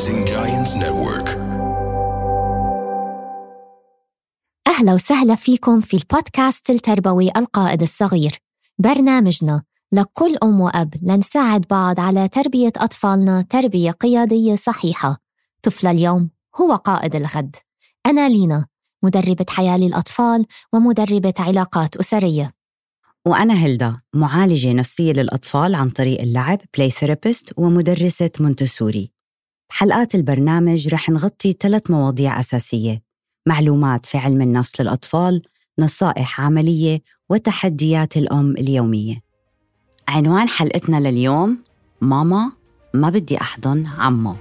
Rising Giants Network. أهلا وسهلا فيكم في البودكاست التربوي القائد الصغير. برنامجنا لكل أم وأب لنساعد بعض على تربية أطفالنا تربية قيادية صحيحة. طفل اليوم هو قائد الغد. أنا لينا مدربة حياة للأطفال ومدربة علاقات أسرية. وأنا هيلدا معالجة نفسية للأطفال عن طريق اللعب play therapist ومدرسة مونتسوري. بحلقات البرنامج رح نغطي ثلاث مواضيع أساسية. معلومات في علم النفس للأطفال نصائح عملية وتحديات الأم اليومية. عنوان حلقتنا لليوم ماما ما بدي أحضن عمو.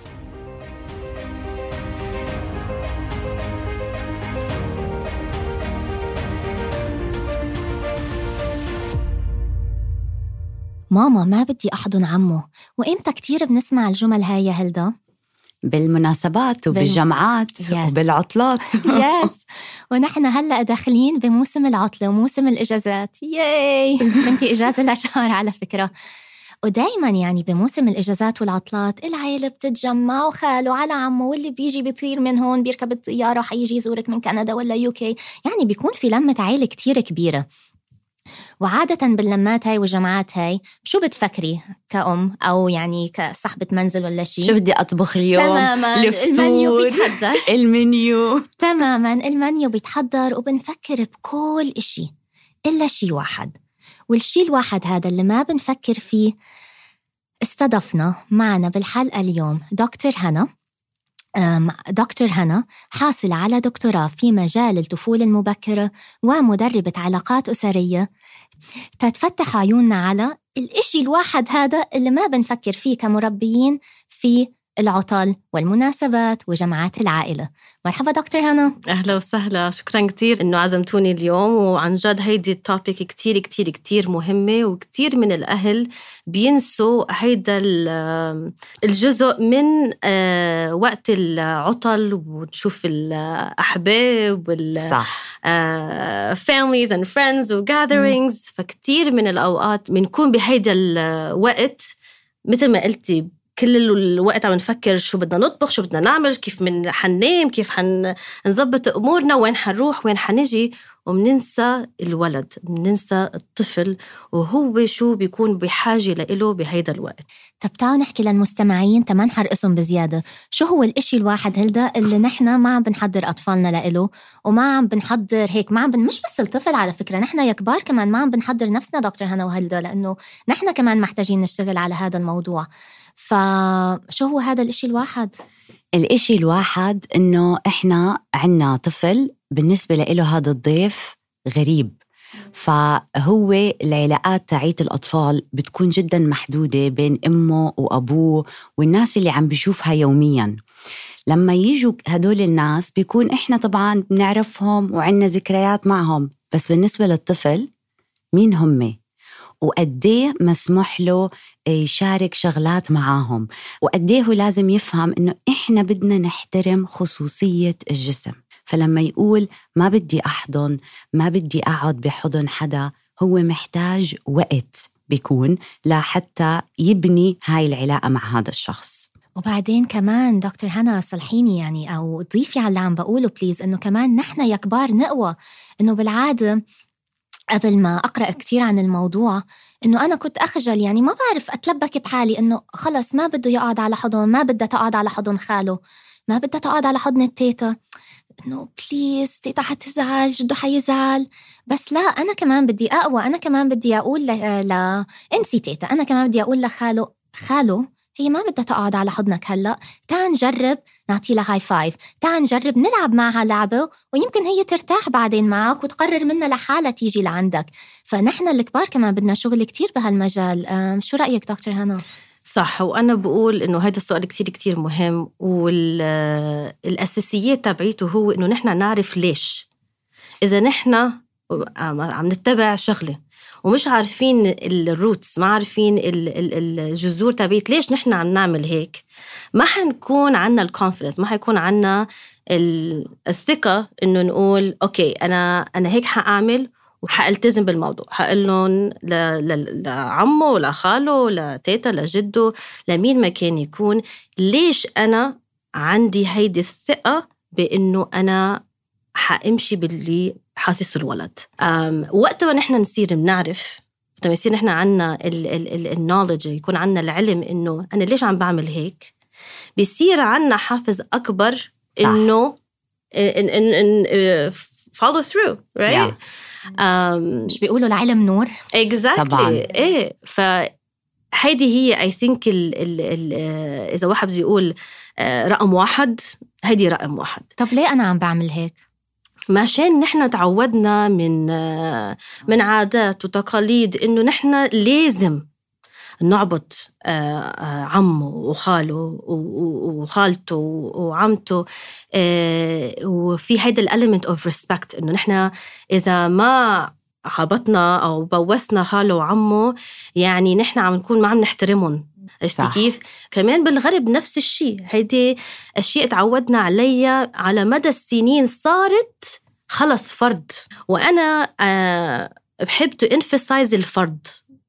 ماما ما بدي أحضن عمه وإمتى كتير بنسمع الجمل هاي يا هلدا؟ بالمناسبات وبالجامعات Yes. وبالعطلات. يس ونحن هلا داخلين بموسم العطلة وموسم الإجازات. ياي بنتي إجازة لشهر على فكرة. ودايما يعني بموسم الإجازات والعطلات العيلة بتتجمع وخاله على عمه واللي بيجي بيطير من هون بيركب الطيارة حيجي يزورك من كندا ولا يوكي يعني بيكون في لمة عيلة كتير كبيرة. وعادة باللمات هاي والجماعات هاي شو بتفكري كأم أو يعني كصاحبة منزل ولا شيء؟ شو بدي أطبخ اليوم؟ تماما المنيو بيتحضر. المنيو. تماما المنيو بيتحضر وبنفكر بكل إشي إلا شي واحد. والشي الواحد هذا اللي ما بنفكر فيه استضفنا معنا بالحلقة اليوم دكتور هنا. دكتور هنا حاصلة على دكتوراه في مجال الطفولة المبكرة ومدربة علاقات أسرية تتفتح عيوننا على الإشي الواحد هذا اللي ما بنفكر فيه كمربيين في العطل والمناسبات وجمعات العائلة. مرحبا دكتور هنا. أهلا وسهلا. شكرا كثير إنه عزمتوني اليوم وعن جد هيدي التوبيك كثير كثير كثير مهمة وكثير من الأهل بينسوا هيدا ال- الجزء من آه، وقت العطل ونشوف الأحباب وال صح. uh, families and friends و gatherings فكتير من الأوقات بنكون بهيدا الوقت مثل ما قلتي كل الوقت عم نفكر شو بدنا نطبخ شو بدنا نعمل كيف من حننام كيف حنظبط أمورنا وين حنروح وين حنجي. ومننسى الولد مننسى الطفل وهو شو بيكون بحاجة لإله بهيدا الوقت. طب تعالوا نحكي للمستمعين تما نحرقسهم بزيادة. شو هو الإشي الواحد هلدا اللي نحن ما عم بنحضر أطفالنا لإله وما عم بنحضر هيك ما عم بن... مش بس الطفل على فكرة نحن يا كبار كمان ما عم بنحضر نفسنا دكتور هنا وهلدا لأنه نحن كمان محتاجين نشتغل على هذا الموضوع. فشو هو هذا الإشي الواحد؟ الإشي الواحد إنه إحنا عنا طفل بالنسبة له هذا الضيف غريب. فهو العلاقات تاعيت الأطفال بتكون جدا محدودة بين أمه وأبوه والناس اللي عم بيشوفها يوميا. لما يجوا هدول الناس بيكون إحنا طبعا بنعرفهم وعنا ذكريات معهم. بس بالنسبة للطفل مين هم؟ وقديه مسموح له يشارك شغلات معاهم. وقديه هو لازم يفهم إنه إحنا بدنا نحترم خصوصية الجسم. فلما يقول ما بدي أحضن ما بدي أقعد بحضن حدا هو محتاج وقت بيكون لحتى يبني هاي العلاقة مع هذا الشخص. وبعدين كمان دكتور هنا صلحيني يعني أو ضيفي على اللي عم بقوله بليز إنه كمان نحن يا كبار نقوى. إنه بالعادة قبل ما أقرأ كثير عن الموضوع إنه أنا كنت أخجل يعني ما بعرف أتلبك بحالي إنه خلص ما بده يقعد على حضن ما بدها تقعد على حضن خاله ما بدها تقعد على حضن التيتا. إنه please تيتا حتزعل جدو حيزعل؟ بس لا أنا كمان بدي أقوى أنا كمان بدي أقول ل... ل... انسي تيتا أنا كمان بدي أقول لخاله خاله هي ما بدها تقعد على حضنك هلأ. تعال نجرب نعطي لها high five تعال نجرب نلعب معها لعبة ويمكن هي ترتاح بعدين معك وتقرر منها لحالها تيجي لعندك. فنحن الكبار كمان بدنا شغل كتير بهالمجال. شو رأيك دكتور هنا؟ صح وأنا بقول إنه هذا السؤال كتير كتير مهم والأساسيات تبعيته هو إنه نحن نعرف ليش. إذا نحن عم نتبع شغلة ومش عارفين ال roots ما عارفين ال- ال- الجذور تبعت ليش نحن عم نعمل هيك؟ ما حيكون عنا ال confidence ما حيكون عنا ال- الثقة إنه نقول okay أنا أنا هيك حأعمل وحألتزم بالموضوع. حقول لهم لعمه لخاله لتيتا لجده لمين ما كان يكون. ليش أنا عندي هيدي الثقة بإنه أنا حأمشي باللي حاسس الولد. وقت ما نحن نصير بنعرف وقت ما يصير نحن عنا ال knowledge يكون عنا العلم إنه أنا ليش عم بعمل هيك؟ بيصير عنا حافز أكبر صح. إنه إن إن إن follow through right أم، مش بيقولوا العلم نور؟ Exactly. طبعاً. إيه. ف هيدي هي اي ثينك ال ال ال إذا واحد بده يقول آه، رقم واحد هيدي رقم واحد. طب ليه أنا عم بعمل هيك؟ مشان نحن تعودنا من من عادات وتقاليد إنه نحن لازم نعبط آه، آه، عمه وخاله وخالته وعمته آه، وفي هيدا ال element of respect إنه نحن إذا ما عبطنا أو بوسنا خاله وعمه يعني نحن عم نكون ما عم نحترمهم. عرفتي. كيف؟ كمان بالغرب نفس الشيء. هيدي أشياء تعودنا عليها على مدى السنين صارت خلص فرض. وأنا آه بحب to emphasize الفرض.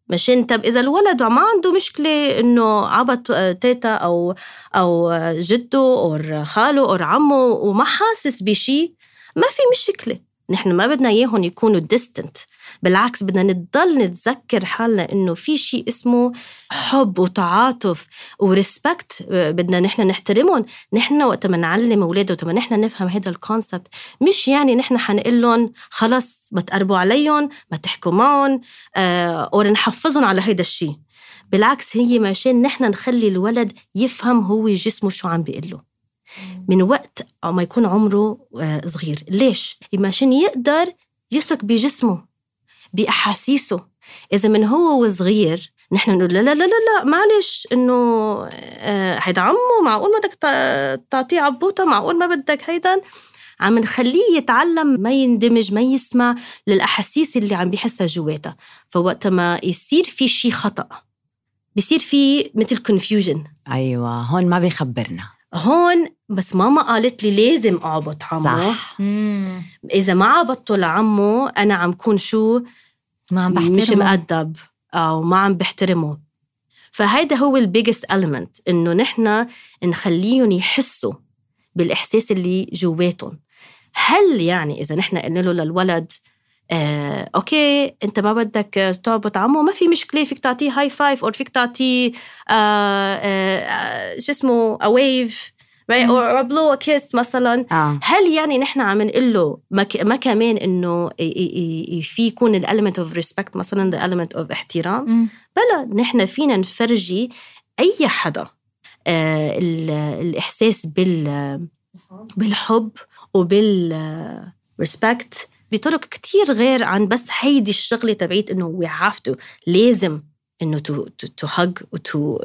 مشان طب إذا الولد ما عنده مشكلة إنه عبط آه، تيتا أو أو آه، جده أو خاله أو عمه وما حاسس بشيء ما في مشكلة. نحن ما بدنا إياهم يكونوا distant. بالعكس بدنا نضل نتذكر حالنا إنه في شيء اسمه حب وتعاطف و respect بدنا نحن نحترمهم. نحن وقت ما نعلم اولادنا وقت ما نحن نفهم هذا ال concept مش يعني نحن حنقول لهم خلص ما تقربوا عليهم ما تحكوا معهم آه أو نحفظهم على هيدا الشيء بالعكس هي مشان نحن نخلي الولد يفهم هو جسمه شو عم بيقول له. من وقت ما يكون عمره آه، صغير. ليش؟ عشان يقدر يثق بجسمه. بأحاسيسه. إذا من هو وصغير نحن نقول لا لا لا لا, معلش إنه آه، هيدا عمه معقول ما بدك تع- تعطيه عبوطة معقول ما بدك هيدا. عم نخليه يتعلم ما يندمج ما يسمع للأحاسيس اللي عم بيحسها جواته فوقت ما يصير في شيء خطأ بيصير في مثل confusion. أيوه هون ما بيخبرنا. هون بس ماما قالت لي لازم أعبط عمه صح. مم. إذا ما عبطته لعمه أنا عم كون شو؟ ما عم مش بحترمه مؤدب أو ما عم بحترمه. فهيدا هو ال biggest element إنه نحن نخليهم يحسوا بالإحساس اللي جواتهم. هل يعني إذا نحن قلنا له للولد آه، okay أنت ما بدك تعبط عمه ما في مشكلة فيك تعطيه high five أو فيك تعطيه آه، آه، آه، شو اسمه a wave. Right? Or, a kiss مثلا. آه. هل يعني نحن عم نقول له ما, ك- ما كمان إنه في يكون ال element of respect مثلا the element of احترام؟ مم. بلا نحن فينا نفرجي أي حدا آه ال- الإحساس بال بالحب وبال respect بطرق كتير غير عن بس هيدي الشغلة تبعيت إنه we have to لازم إنه to to hug و to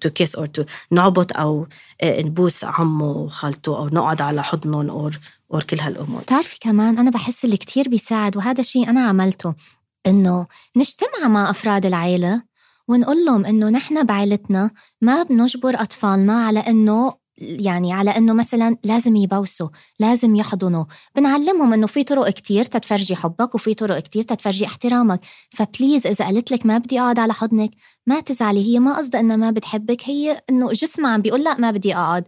to kiss أو to نعبط أو آه، نبوس عمه وخالته أو نقعد على حضنهم أو أو كل هالأمور. بتعرفي كمان أنا بحس اللي كتير بيساعد وهذا الشيء أنا عملته إنه نجتمع مع أفراد العيلة ونقول لهم إنه نحن بعيلتنا ما بنجبر أطفالنا على إنه يعني على إنه مثلا لازم يبوسوا لازم يحضنوا. بنعلمهم إنه في طرق كتير تتفرجي حبك وفي طرق كتير تتفرجي احترامك. فبليز إذا قالت لك ما بدي أقعد على حضنك ما تزعلي. هي ما قصدها إنها ما بتحبك هي إنه جسمها عم بيقول لا ما بدي أقعد.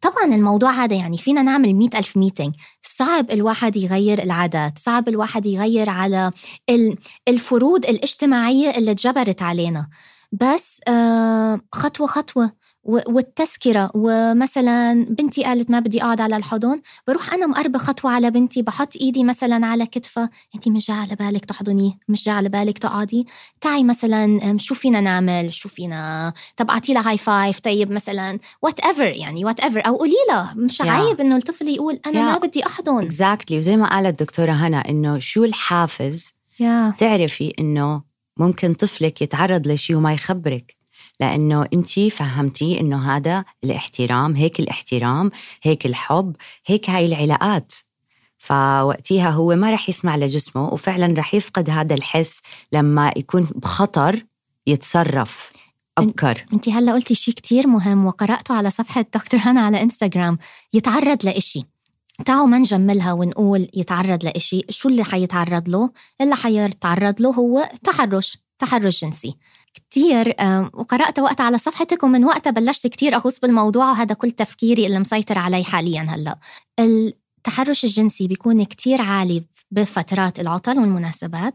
طبعا الموضوع هذا يعني فينا نعمل مئة ألف meeting صعب الواحد يغير العادات صعب الواحد يغير على ال- الفروض الاجتماعية اللي اتجبرت علينا. بس آه، خطوة خطوة. والتذكرة. ومثلا بنتي قالت ما بدي أقعد على الحضن بروح أنا مقربة خطوة على بنتي بحط إيدي مثلا على كتفها. أنت مش جاي على بالك تحضني مش جاي على بالك تقعدي؟ تعي مثلا شو فينا نعمل؟ شو فينا؟ طب أعطي لها high five طيب مثلا whatever يعني whatever أو قولي لها مش yeah. عيب إنه الطفل يقول أنا yeah. ما بدي أحضن. اكزاكتلي وزي ما قالت دكتورة هنا إنه شو الحافز؟ يا تعرفي إنه ممكن طفلك يتعرض لشيء وما يخبرك. لأنه انت فهمتي إنه هذا الاحترام هيك الاحترام هيك الحب هيك هاي العلاقات. فوقتها هو ما رح يسمع لجسمه وفعلا رح يفقد هذا الحس لما يكون بخطر يتصرف. أبكر. أنت هلأ قلتي شيء كتير مهم وقرأته على صفحة دكتور هنا على إنستغرام. يتعرض لإشي. تعالوا ما نجملها ونقول يتعرض لإشي. شو اللي حيتعرض له؟ اللي حيتعرض له هو تحرش تحرش جنسي. كتير وقرأت وقتها على صفحتك ومن وقتها بلشت كتير أغوص بالموضوع وهذا كل تفكيري اللي مسيطر علي حاليا هلأ. التحرش الجنسي بيكون كتير عالي بفترات العطل والمناسبات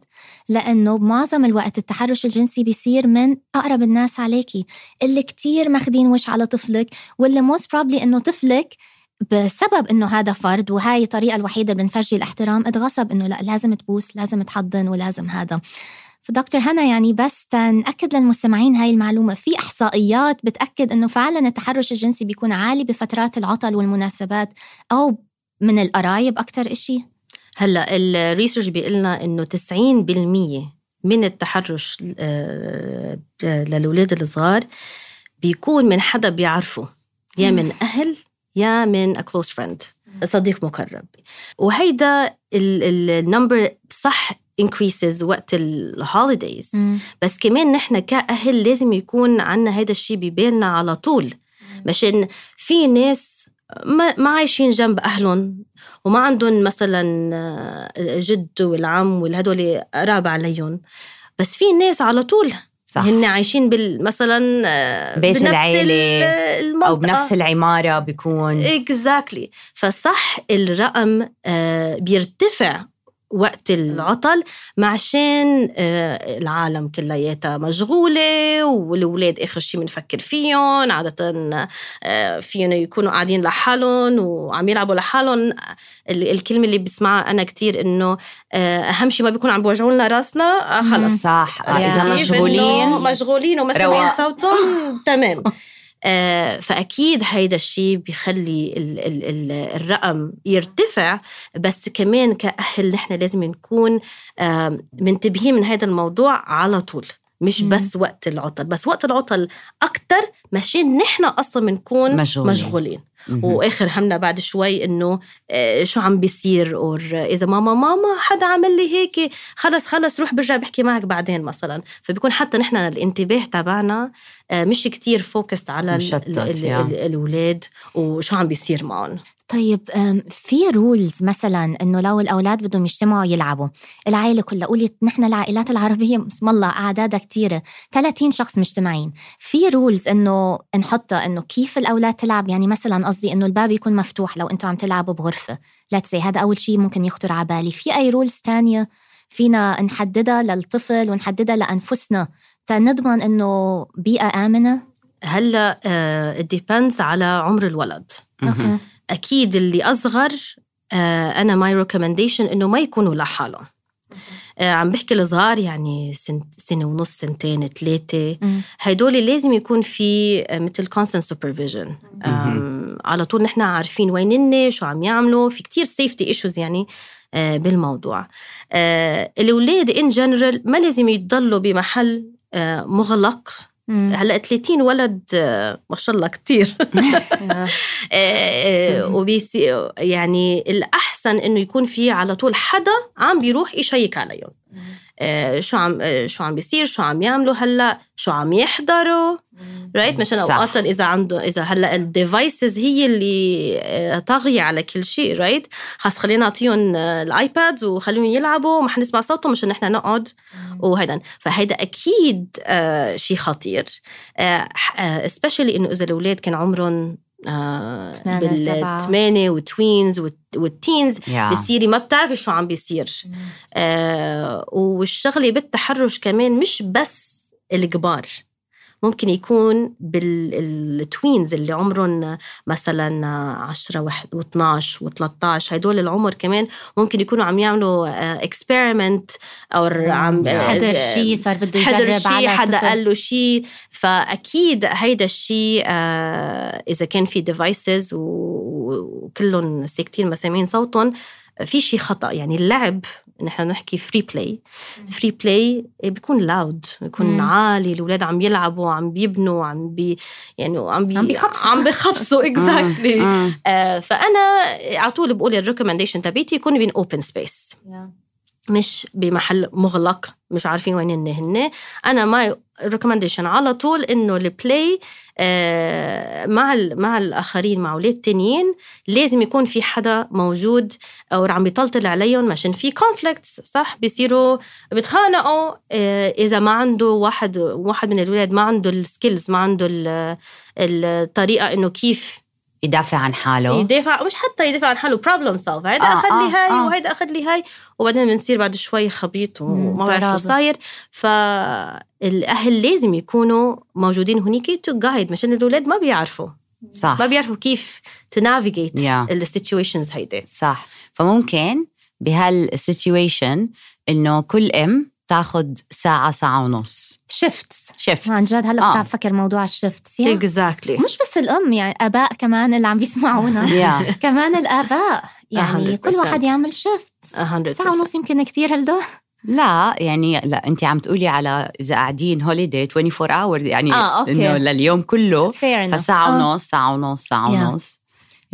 لأنه بمعظم الوقت التحرش الجنسي بيصير من أقرب الناس عليكي اللي كتير ماخدين وش على طفلك واللي most probably إنه طفلك بسبب إنه هذا فرض وهاي الطريقة الوحيدة اللي بنفرجي الاحترام اتغصب إنه لأ لازم تبوس لازم تحضن ولازم هذا. فدكتور هنا يعني بس تنأكد للمستمعين هاي المعلومة. في إحصائيات بتأكد إنه فعلا التحرش الجنسي بيكون عالي بفترات العطل والمناسبات أو من القرايب أكتر إشي؟ هلأ ال research بيقلنا إنه 90% من التحرش آه، للأولاد الصغار بيكون من حدا بيعرفه. يا من أهل يا من a close friend صديق مقرب. وهيدا ال number صح increases وقت ال holidays بس كمان نحن كأهل لازم يكون عنا هذا الشيء ببالنا على طول. مشان في ناس ما, ما عايشين جنب أهلهم وما عندهم مثلا آه، الجد والعم والهدول قراب عليهم. بس في ناس على طول صح. هن عايشين بال مثلا آه، بيت بنفس العيلة ال- المنطقة. أو بنفس العمارة بيكون. اكزاكتلي فصح الرقم آه، بيرتفع وقت العطل معشان آه، العالم كلياتها مشغولة والولاد آخر شيء بنفكر فيهم عادة آه، فيهم يكونوا قاعدين لحالهم وعم يلعبوا لحالهم. ال- الكلمة اللي بسمعها أنا كتير إنه آه، أهم شيء ما بيكون عم بيوجعوا لنا راسنا خلص. صح. كيف مشغولين مشغولين وما سامعين رواق. صوتهم تمام. فأكيد هيدا الشيء بيخلي ال ال ال الرقم يرتفع بس كمان كأهل نحن لازم نكون آه، منتبهين من هذا الموضوع على طول مش مم. بس وقت العطل بس وقت العطل أكتر مشان نحن أصلا بنكون مشغولين. مشغولين. وآخر همنا بعد شوي إنه آه، شو عم بيصير؟ or إذا ماما ماما حدا عمل لي هيك خلص خلص روح برجع بحكي معك بعدين مثلا. فبيكون حتى نحن الانتباه تبعنا آه، مش كتير focused على ال- مشتت، ال- ال- yeah. ال- الولاد وشو عم بيصير معهم. طيب في rules مثلا إنه لو الأولاد بدهم يجتمعوا يلعبوا العائلة كلها قولي نحن العائلات العربية بسم الله أعدادها كثيره 30 شخص مجتمعين. في rules إنه نحطها إنه كيف الأولاد تلعب يعني مثلا قصدي إنه الباب يكون مفتوح لو أنتم عم تلعبوا بغرفة. let's see هذا أول شيء ممكن يخطر على بالي. في أي rules تانية فينا نحددها للطفل ونحددها لأنفسنا؟ تنضمن إنه بيئة آمنة؟ هلأ it depends على عمر الولد. أوكي. أكيد اللي أصغر آه، أنا my recommendation إنه ما يكونوا لحالهم آه، عم بحكي الصغار يعني سنة, سنة ونص سنتين ثلاثة. هدول لازم يكون في آه، مثل constant supervision. آم، على طول نحن عارفين وين هن شو عم يعملوا. في كتير safety issues يعني بالموضوع. الأولاد in general ما لازم يضلوا بمحل مغلق. هلأ 30 ولد آه، ما شاء الله كتير. آه. آه، و basically يعني الأحسن إنه يكون في على طول حدا عم بيروح يشيك عليهم. شو عم آه، شو عم بيصير شو عم يعملوا هلأ شو عم يحضروا right مشان. اوقات إذا عنده إذا هلأ ال devices هي اللي آه، طاغية على كل شيء right خلص خلينا نعطيهم آه، ال iPads وخليهم يلعبوا وما حنسمع صوتهم مشان نحن نقعد وهيدا. فهيدا أكيد آه شيء خطير. آه آه especially إنه إذا الأولاد كان عمرهم آه. بالثمانية و tweens وال ت- وال teens yeah. بصيري ما بتعرفي شو عم بيصير. آه والشغلة بالتحرش كمان مش بس الكبار. ممكن يكون بال tweens اللي عمرهم مثلا 10 و12 و13 هدول العمر كمان ممكن يكونوا عم يعملوا experiment أو عم آه، حضر شيء صار بده حضر يجرب شيء على حدا. قال له شيء فأكيد هيدا الشيء آه إذا كان في devices وكلهم ساكتين ما سامعين صوتهم في شيء خطأ يعني اللعب نحن نحكي free play free play بيكون loud بيكون مم. عالي الاولاد عم يلعبوا عم بيبنوا عم بي يعني عم بي عم بيخبصوا. عم بيخبصوا exactly. آه فأنا على طول بقول ال recommendation تبعتي يكون بين open space. مش بمحل مغلق مش عارفين وين هن هن أنا my recommendation على طول إنه ال play آه، مع مع الآخرين مع أولاد تانيين لازم يكون في حدا موجود أو عم بيطلطل عليهم عشان في conflicts صح؟ بيصيروا بيتخانقوا آه، إذا ما عنده واحد واحد من الولاد ما عنده ال skills ما عنده ال- الطريقة إنه كيف يدافع عن حاله. يدافع مش حتى يدافع عن حاله problem solve هيدا آه، أخذ آه، لي هاي آه. وهيدا أخذ لي هاي وبعدين بنصير بعد شوي خبيط وما بعرف شو. صاير. فالأهل لازم يكونوا موجودين هنيك to guide مشان الأولاد ما بيعرفوا. صح. ما بيعرفوا كيف to navigate. ال situations هيدي. صح. فممكن بهال situation إنه كل أم تاخد ساعة ساعة ونص shifts shift عن جد هلأ آه. كنت عم بفكر موضوع ال shifts exactly مش بس الأم يعني آباء كمان اللي عم بيسمعونا yeah كمان الآباء يعني 100%. كل واحد يعمل shift 100% ساعة ونص يمكن كتير هلدا لا يعني لا انت عم تقولي على إذا قاعدين holiday 24 hour يعني آه،. إنه لليوم كله فساعة آه. ونص ساعة ونص ساعة Yeah. ونص.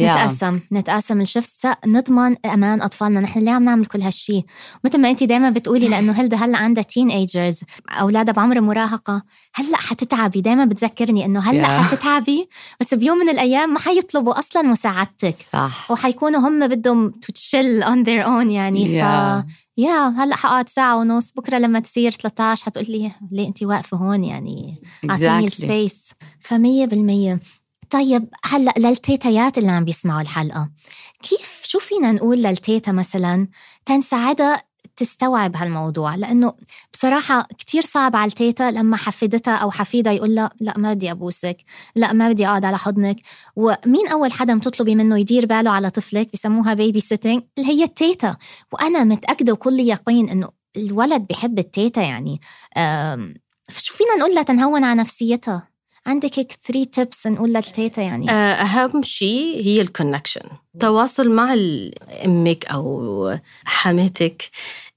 نتقسم نتقسم ال shift نضمن أمان أطفالنا. نحن ليه عم نعمل كل هالشي. مثل ما انت دائما بتقولي لأنه هلدا هلأ عندها teenagers أولادها بعمر مراهقة. هلأ حتتعبي. دائما بتذكرني إنه هلأ Yeah. حتتعبي بس بيوم من الأيام ما حيطلبوا أصلا مساعدتك. صح. وحيكونوا هم بدهم تشيل on their own يعني. ف Yeah. yeah هلأ حقعد ساعة ونص. بكرة لما تصير 13 حتقول لي ليه انت واقفة هون؟ يعني أعطيني Exactly. ال space فمية بالمية. طيب هلأ للتيتايات اللي عم بيسمعوا الحلقة كيف شو فينا نقول للتيتا مثلا تنساعدها تستوعب هالموضوع؟ لأنه بصراحة كتير صعب على التيتا لما حفيدتها أو حفيدها يقول لها لا ما بدي أبوسك لا ما بدي أقعد على حضنك. ومين أول حدا بتطلبي منه يدير باله على طفلك؟ بسموها babysitting اللي هي التيتا. وأنا متأكدة وكل يقين إنه الولد بحب التيتا يعني. شو فينا نقول لها تنهون على نفسيتها؟ عندك هيك 3 tips نقول للتيتا يعني؟ آه، أهم شيء هي ال connection تواصل مع أمك أو حماتك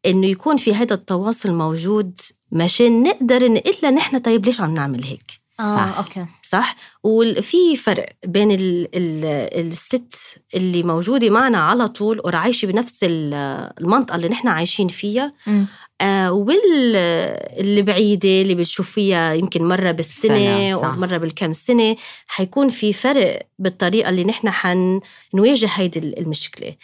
إنه يكون في هذا التواصل موجود مشان نقدر إن إلا نحن طيب ليش عم نعمل هيك؟ آه صح. أوكي. صح؟ وفي فرق بين ال ال الست اللي موجودة معنا على طول وعايشة بنفس ال- المنطقة اللي نحن عايشين فيها مم. آه واللي بعيدة اللي بتشوفيها يمكن مرة بالسنة. أو مرة بالكم سنة حيكون في فرق بالطريقة اللي نحن حنواجه هيدي المشكلة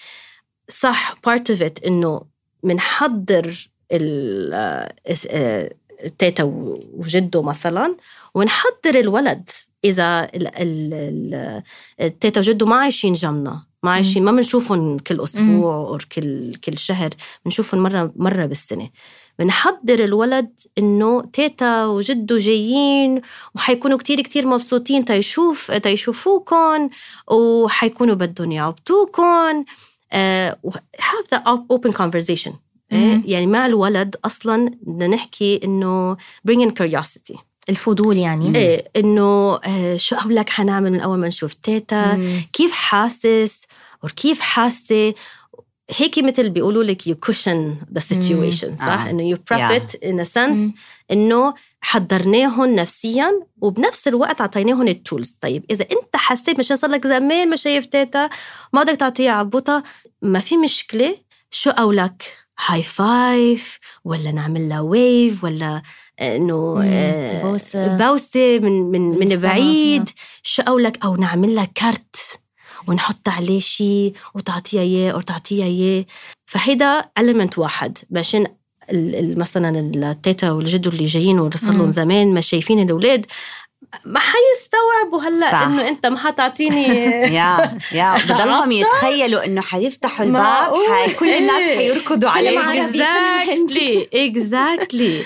صح part of it إنه منحضر ال- آه، تيتا وجده مثلا ونحضر الولد ال- التيتا وجده ما عايشين جنبنا ما عايشين ما بنشوفهم كل أسبوع أو كل كل شهر بنشوفهم مرة مرة بالسنة. بنحضر الولد إنه تيتا وجده جايين وحيكونوا كتير كتير مبسوطين. تيشوف تيشوفوكم وحيكونوا بدهم يعبطوكم have the op- open conversation. مم. يعني مع الولد أصلا بدنا نحكي إنه bring in curiosity. الفضول يعني. إيه إنه آه، شو اقولك حنعمل من أول ما نشوف تيتا؟ مم. كيف حاسس؟ وكيف حاسة؟ هيك مثل بيقولوا لك you cushion the situation صح؟ آه. إنه it in a sense مم. إنه حضرناهم نفسيا وبنفس الوقت اعطيناهم ال tools طيب إذا أنت حسيت مشان صار لك زمان ما شايف تيتا ما بدك تعطيها عبوطه ما في مشكلة. شو قولك high five ولا نعمل لها wave ولا إنه. آه، بوسة. بوسه من من من. بعيد شو قولك أو نعمل لها card ونحط عليه شيء وتعطيها إياه أو تعطيها إياه فهيدا element واحد ال- مثلا التيتا والجدو اللي جايين وصار لهم. زمان ما شايفين الأولاد ما حيستوعبوا هلا. إنه أنت ما حتعطيني يا يا بضلهم يتخيلوا إنه حيفتحوا الباب. حي كل الناس. حيركضوا عليه. exactly exactly.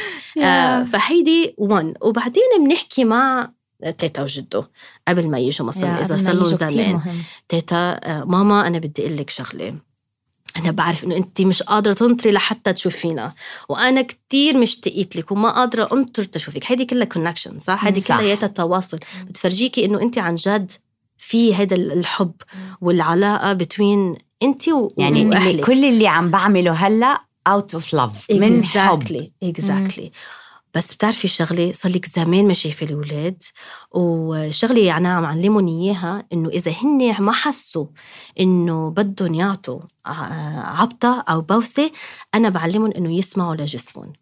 فهيدي 1 وبعدين بنحكي مع تيتا وجدو قبل ما يجوا مثلا يا إذا صار لهم زمان تيتا آه، ماما أنا بدي أقول لك شغلة أنا بعرف إنه انت مش قادرة تنطري لحتى تشوفينا وأنا كتير مشتقت لك وما قادرة أنطر تشوفك. هيدي كلها connection صح؟ هيدي. كلها تواصل. بتفرجيكي إنه انت عن جد في هذا الحب والعلاقة between انت و- يعني وأهلك. كل اللي عم بعمله هلأ out of love من حب. Exactly exactly. بس بتعرفي شغلة صار لك زمان ما شايفة الأولاد وشغلة يعني عم علمهم إياها إنه إذا هن ما حسوا إنه بدهم يعطوا عبطة أو بوسة أنا بعلمهم إنه يسمعوا لجسمهم.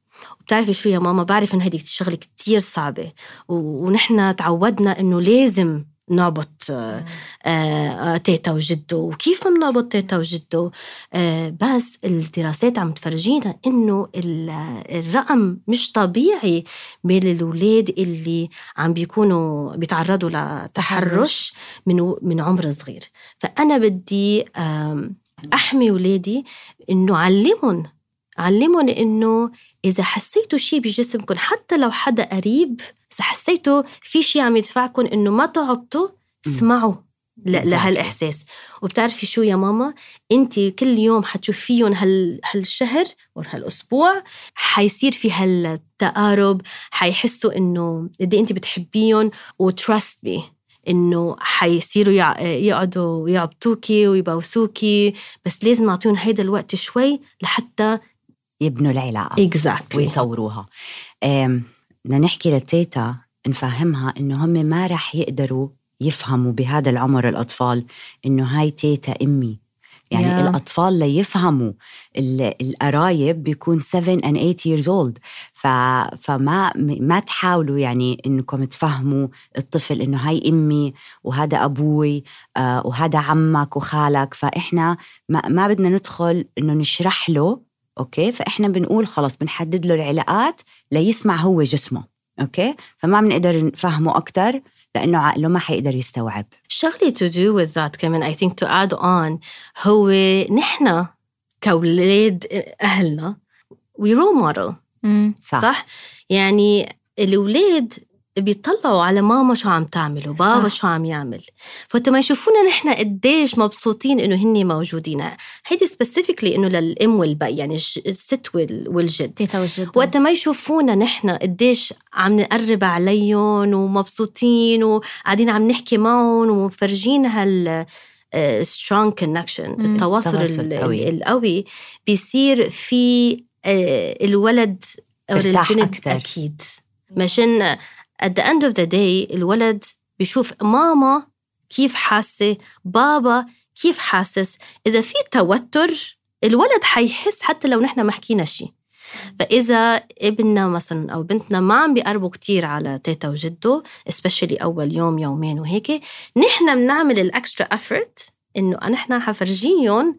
وبتعرفي شو يا ماما؟ بعرف إنه هيدي شغلة كتير صعبة ونحن تعودنا إنه لازم نعبط آه، آه، تيتا وجدو. وكيف ما بنعبط تيتا وجدو؟ آه، بس الدراسات عم تفرجينا إنه الرقم مش طبيعي بين الأولاد اللي عم بيكونوا بيتعرضوا لتحرش من من عمر صغير. فأنا بدي أحمي أولادي إنه علمهم علمهم إنه إذا حسيتوا شيء بجسمكم حتى لو حدا قريب إذا حسيتوا في شيء عم يدفعكم إنه ما تعبطوا اسمعوا لهالإحساس. وبتعرفي شو يا ماما؟ انت كل يوم حتشوفيهم هال هالشهر أو هالأسبوع حيصير في هالتقارب حيحسوا إنه قد إيه انت بتحبيهم و trust me إنه حيصيروا يقعدوا ويعبطوكي ويبوسوكي. بس لازم نعطيهم هيدا الوقت شوي لحتى يبنوا العلاقة exactly. ويطوروها بدنا نحكي لتيتا نفهمها إنه هم ما رح يقدروا يفهموا بهذا العمر الأطفال إنه هاي تيتا أمي يعني yeah. الأطفال ليفهموا القرايب بيكون 7 and 8 years old ف... فما ما تحاولوا يعني إنكم تفهموا الطفل إنه هاي أمي وهذا أبوي آه وهذا عمك وخالك فإحنا ما, ما بدنا ندخل إنه نشرح له أوكي؟ فإحنا بنقول خلص بنحدد له العلاقات ليسمع هو جسمه أوكي؟ فما بنقدر نفهمه أكثر لأنه عقله ما حيقدر يستوعب. شغلة to do with that كمان I think to add on هو نحن كأولاد أهلنا we role model صح. صح؟ يعني الأولاد بيطلعوا على ماما شو عم تعمل وبابا شو عم يعمل. فوقت ما يشوفونا نحن قديش مبسوطين إنه هن موجودين. هيدي specifically إنه للأم والبي يعني الست والجد. تيتا والجد وقت ما يشوفونا نحن قديش عم نقرب عليهم ومبسوطين وقاعدين عم نحكي معهم ومفرجين هال strong connection التواصل القوي. القوي بيصير في آه، الولد أو البنت أكيد. مشان at the end of the day الولد بيشوف ماما كيف حاسة بابا كيف حاسس. إذا في توتر الولد حيحس حتى لو نحن ما حكينا شيء فإذا ابننا مثلا أو بنتنا ما عم بيقربوا كتير على تيتا وجده especially أول يوم يومين وهيك نحن بنعمل ال extra effort إنه نحن حفرجيهم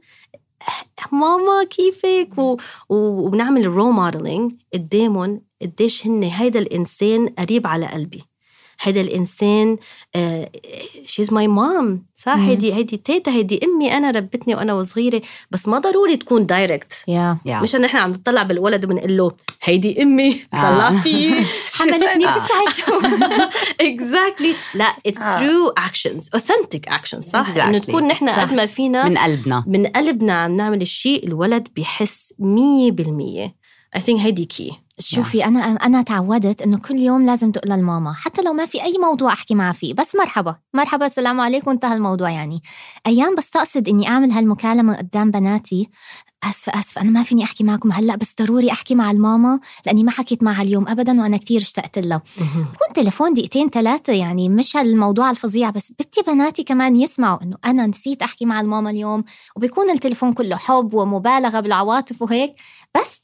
ماما كيفك؟ و... وبنعمل role modeling قدامهم قديش هن هيدا الإنسان قريب على قلبي. هيدا الإنسان she's my mom صح؟ هيدي هيدي تيتا هيدي أمي أنا ربتني وأنا وصغيرة. بس ما ضروري تكون direct yeah. yeah. مش نحن عم نطلع بالولد وبنقول له هيدي أمي طلع فيه حملتني تسع شهور exactly لا it's through actions authentic actions صح؟ exactly. انه تكون نحن قد ما فينا من قلبنا. من قلبنا عم نعمل الشيء الولد بيحس 100% I think هيدي كي شوفي أنا أنا تعودت إنه كل يوم لازم تقول للماما حتى لو ما في أي موضوع أحكي معها فيه بس مرحبا مرحبا السلام عليكم انتهى الموضوع يعني. أيام بستقصد إني أعمل هالمكالمة قدام بناتي آسفة آسفة أنا ما فيني أحكي معكم هلأ بس ضروري أحكي مع الماما لأني ما حكيت معها اليوم ابدا وأنا كثير اشتقت لها. كون تليفون دقيقتين ثلاثة يعني مش هالموضوع الفظيع بس بدي بناتي كمان يسمعوا إنه أنا نسيت أحكي مع الماما اليوم وبيكون التليفون كله حب ومبالغة بالعواطف وهيك. بس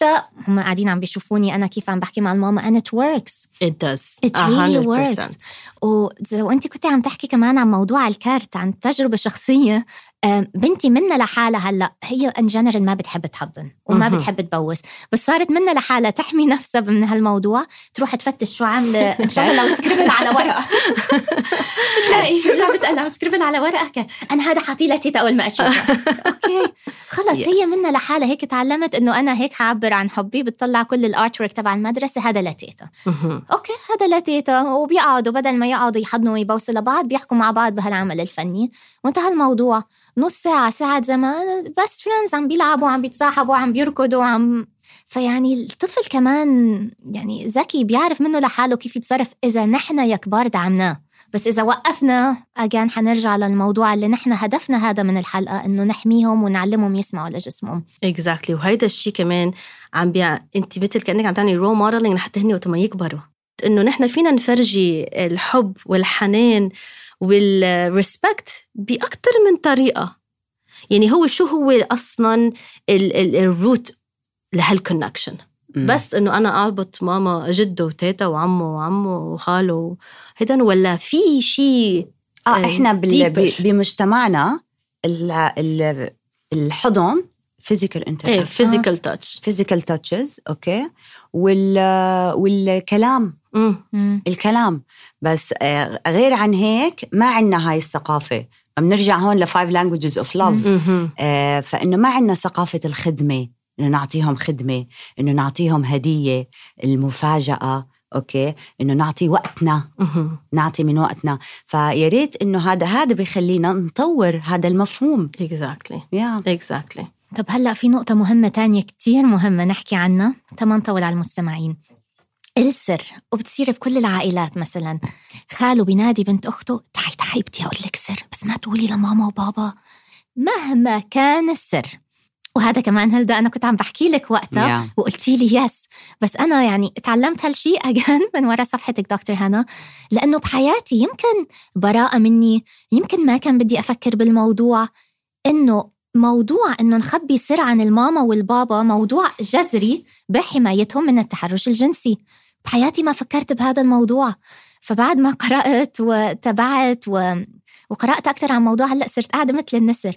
هم قاعدين عم بيشوفوني أنا كيف عم بحكي مع الماما and it works. It does. It really works. وانت كنت عم تحكي كمان عن موضوع الكارت عن تجربة شخصية بنتي منا لحالها هلا. هي in general ما بتحب تحضن وما بتحب تبوس. بس صارت منا لحالها تحمي نفسها من هالموضوع. تروح تفتش شو عامله ان شاء الله scribble على ورقة. بتلاقي جابت قلم scribble على ورقة. أنا هذا حاطيه لتيتا أول ما اشوفها أوكي. خلص هي منا لحالها. هيك تعلمت إنه أنا هيك حعبر عن حبي. بتطلع كل ال artwork تبع المدرسة. هذا لتيتا. أوكي. هذا لتيتا. وبيقعدوا. بدل ما يقعدوا يحضنوا ويبوسوا لبعض بيحكوا مع بعض بهالعمل الفني. وانتهى الموضوع. نص ساعة ساعة زمان بس friends عم بيلعبوا عم بيتصاحبوا عم بيركضوا عم فيعني الطفل كمان يعني ذكي بيعرف منه لحاله كيف يتصرف إذا نحن يا كبار دعمناه. بس إذا وقفنا again حنرجع للموضوع اللي نحن هدفنا هذا من الحلقة إنه نحميهم ونعلمهم يسمعوا لجسمهم. exactly وهيدا الشيء كمان عم بيع أنت مثل كأنك عم تعملي role modeling لحتى هن وقت ما يكبروا. إنه نحن فينا نفرجي الحب والحنان وال respect باكثر من طريقة يعني هو شو هو أصلا ال root لهال connection. بس إنه أنا اربط ماما جده وتيتا وعمه وعمه وخاله هيدا ولا في شيء آه آه، إحنا بال... ب- deeper. بمجتمعنا ال... ال... الحضن physical إيه interaction physical touch physical touches أوكي وال... والكلام مم. الكلام. بس آه، غير عن هيك ما عندنا هاي الثقافة. بنرجع هون ل five languages of love فإنه ما عندنا ثقافة الخدمة. إنه نعطيهم خدمة إنه نعطيهم هدية المفاجأة أوكي؟ إنه نعطي وقتنا. نعطي من وقتنا. فيا ريت إنه هذا هذا بخلينا نطور هذا المفهوم. exactly yeah exactly طب هلأ في نقطة مهمة تانية كتير مهمة نحكي عنها. تما نطول على المستمعين. السر وبتصير بكل العائلات مثلا. خاله بينادي بنت أخته تعي تعي بدي أقول لك سر بس ما تقولي لماما وبابا. مهما كان السر. وهذا كمان هلدا أنا كنت عم بحكي لك وقتها يا وقلتي لي يس بس أنا يعني تعلمت هالشيء أجان من وراء صفحتك دكتور هنا لأنه بحياتي يمكن براءة مني يمكن ما كان بدي أفكر بالموضوع. إنه موضوع إنه نخبي سر عن الماما والبابا موضوع جذري بحمايتهم من التحرش الجنسي. بحياتي ما فكرت بهذا الموضوع. فبعد ما قرأت وتابعت و... وقرأت أكثر عن موضوع هلأ صرت قاعدة مثل النسر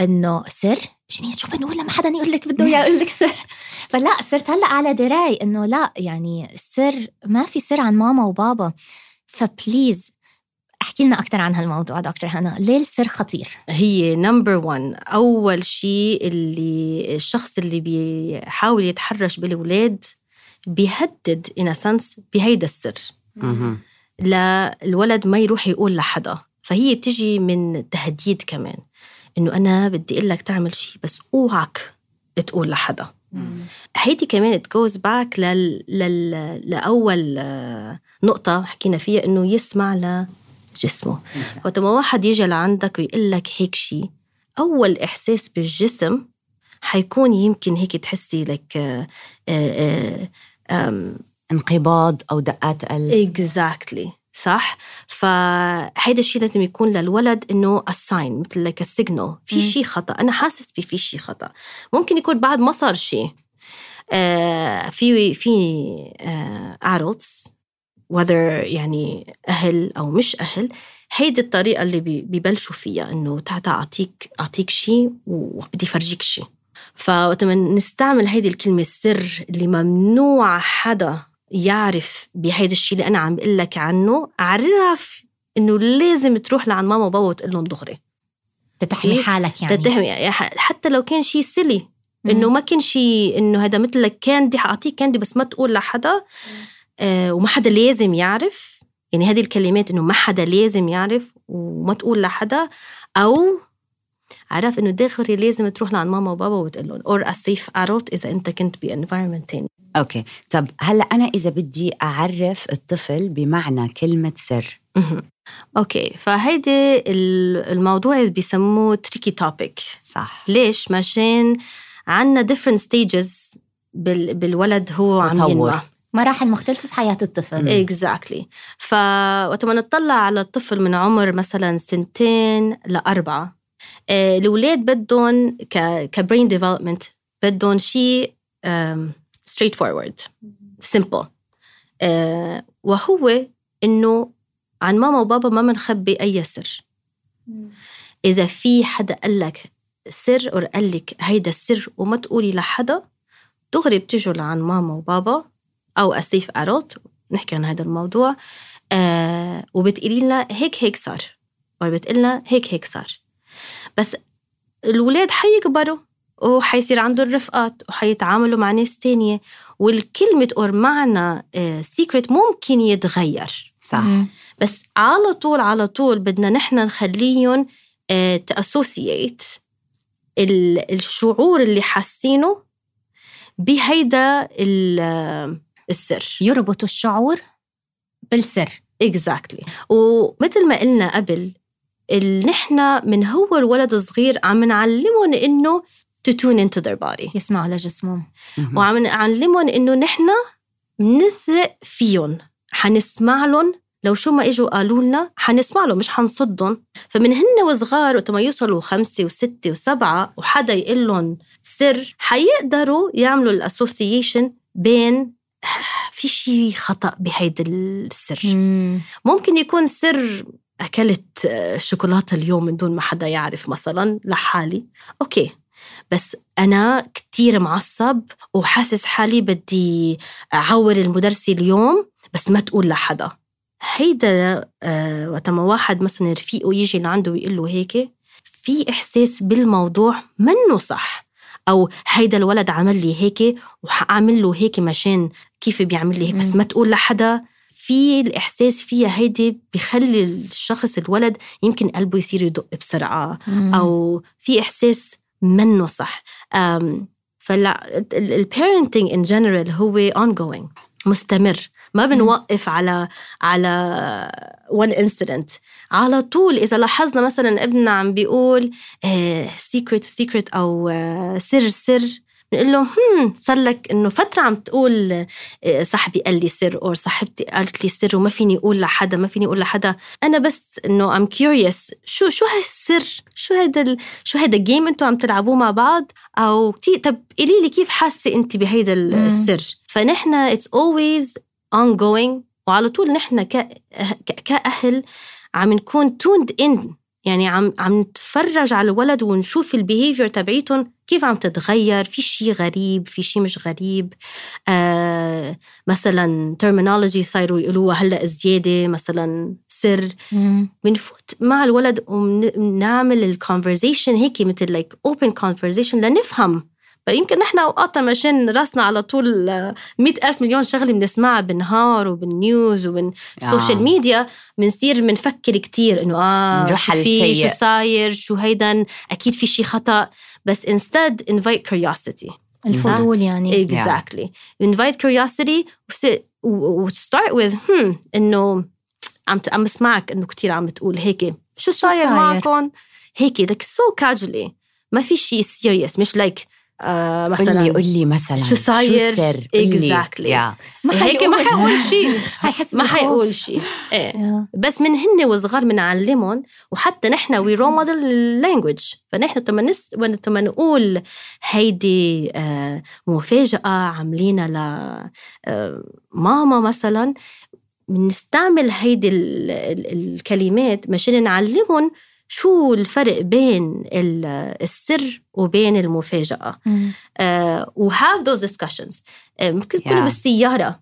إنه سر؟ جنين شو بنقول لما حدا يقول لك بده يقول لك سر؟ فلا صرت هلأ على دراية إنه لا يعني السر ما في سر عن ماما وبابا. ف please احكي لنا أكثر عن هالموضوع دكتور هنا. ليه السر خطير. هي number 1 أول شيء اللي الشخص اللي بيحاول يتحرش بالاولاد بيهدد ان سنس بهيدا السر. للولد ما يروح يقول لحدا. فهي بتجي من تهديد كمان. إنه أنا بدي أقول لك تعمل شيء بس أوعك تقول لحدا. هيدي كمان goes back لل... لل... لأول آه، نقطة حكينا فيها إنه يسمع لجسمه. وقت ما واحد يجي لعندك ويقول لك هيك شيء أول إحساس بالجسم حيكون يمكن هيك تحسي لك آه، آه، انقباض أو دقات قلب. Exactly. صح؟ فهيدا الشيء لازم يكون للولد إنه ال sign مثل لك ال signal في. شيء خطأ. أنا حاسس بفي شيء خطأ. ممكن يكون بعد ما صار شيء آه في في آه adults whether يعني أهل أو مش أهل هيدي الطريقة اللي ببلشوا فيها إنه تعال أعطيك أعطيك شيء وبدي فرجيك شيء فوقت ما نستعمل هيدي الكلمة السر اللي ممنوع حدا يعرف بهيدا الشيء اللي أنا عم بقول لك عنه. عرف إنه لازم تروح لعند ماما وبابا وتقول لهم دغري. تتحمي؟ حالك يعني. ح- حتى لو كان شيء سلي. إنه ما كان شيء إنه هذا مثل كاندي حأعطيك كاندي بس ما تقول لحدا. آه وما حدا لازم يعرف. يعني هذه الكلمات إنه ما حدا لازم يعرف وما تقول لحدا. أو عرف إنه دغري لازم تروح لعند ماما وبابا وتقول لهم or a safe adult إذا أنت كنت ب environment تاني. Okay. طب هلأ أنا إذا بدي أعرف الطفل بمعنى كلمة سر. Okay. فهيدي ال- الموضوع بيسموه tricky topic صح. ليش؟ مشان عنا different stages بال بالولد هو عم. ينمى مراحل مختلفة بحياة الطفل. Exactly فوقت ما نطلع على الطفل من عمر مثلا سنتين لأربعة آه، الأولاد بدهم ك ك brain development بدهم شيء straightforward simple وهو إنه عن ماما وبابا ما بنخبي أي سر. إذا في حدا قال لك سر أو قال لك هيدا السر وما تقولي لحدا دغري بتجوا لعند ماما وبابا أو أسيف أروت نحكي عن هذا الموضوع آه وبتقولي لنا هيك هيك صار أو بتقلنا هيك هيك صار. بس الولاد حيكبروا وحيصير عندهم رفقات وحيتعاملوا مع ناس تانية والكلمة أو معنى سيكريت ممكن يتغير. صح. بس على طول على طول بدنا نحن نخليهم تأسوسييت الشعور اللي حاسينه بهيدا ال- آه، السر. يربطوا الشعور بالسر. Exactly ومثل ما قلنا قبل ال- نحن من هو الولد الصغير عم نعلمهم إنه to tune into their body. يسمعوا لجسمهم. مهم. وعم نعلمهم إنه نحن بنثق فيهم. حنسمع لهم. لو شو ما إجوا قالوا لنا حنسمع لهم مش حنصدهم. فمن هن وصغار وقت ما يوصلوا خمسة وستة وسبعة وحدا يقول لهم سر حيقدروا يعملوا ال association بين في شيء خطأ بهيدا السر. مم. ممكن يكون سر أكلت آه، شوكولاتة اليوم من دون ما حدا يعرف مثلا لحالي. أوكي. بس أنا كتير معصب وحاسس حالي بدي أعور المدرسة اليوم بس ما تقول لحدا. هيدا آه، وقت ما واحد مثلا رفيقه يجي لعنده ويقول له هيك في إحساس بالموضوع منه صح. أو هيدا الولد عمل لي هيك وحأعمل له هيك مشان كيف بيعمل لي هيك. بس. ما تقول لحدا في الإحساس فيها هيدي بخلي الشخص الولد يمكن قلبه يصير يدق بسرعة مم. أو في إحساس منه صح. فال parenting in general هو ongoing مستمر. ما بنوقف على على one incident. على طول إذا لاحظنا مثلا ابننا عم بيقول secret secret أو آه، سر سر بنقول له هم صار لك إنه فترة عم تقول آه، صاحبي قال لي سر أو صاحبتي قالت لي سر وما فيني أقول لحدا ما فيني أقول لحدا. أنا بس إنه I'm curious شو شو هالسر؟ شو ال- شو هيدا ال game أنتم عم تلعبوه مع بعض؟ أو طب قولي لي كيف حاسة أنت بهيدا. السر؟ فنحن it's always ongoing وعلى طول نحن ك- ك- كأهل عم نكون tuned in يعني عم عم نتفرج على الولد ونشوف ال behavior تبعيتهم كيف عم تتغير؟ في شيء غريب؟ في شيء مش غريب؟ آه مثلا terminology صاروا يقولوها هلأ زيادة مثلا سر. بنفوت مع الولد وبنعمل ال conversation هيك مثل like open conversation لنفهم فيمكن نحن اوقات مشان راسنا على طول آه، مئة ألف مليون شغلة بنسمعها بالنهار وبال news وبال social آه. ميديا بنصير بنفكر كتير إنه آه نروح شو على في. شو صاير شو هيدا أكيد في شيء خطأ بس instead invite curiosity. الفضول يعني. Exactly. Invite curiosity و start with hmm إنه عم عم اسمعك إنه كتير عم تقول هيك. شو صاير صاير؟ معكم هيك لك so casually ما في شيء serious مش like آه مثلا قولي قولي مثلا شو صاير؟ شو قولي. Exactly. Yeah. هيك ما حيقول شيء ما. حيقول شيء yeah. بس من هن وصغار بنعلمهم وحتى نحن we role model ال language فنحن لما نس لما نقول هيدي آه، مفاجأة عاملينها ل آه، ماما مثلا بنستعمل هيدي ال- ال- الكلمات مشان نعلمهم شو الفرق بين ال- السر وبين المفاجأة؟ مم. و have those discussions. آه، ممكن تكونوا Yeah. بالسيارة.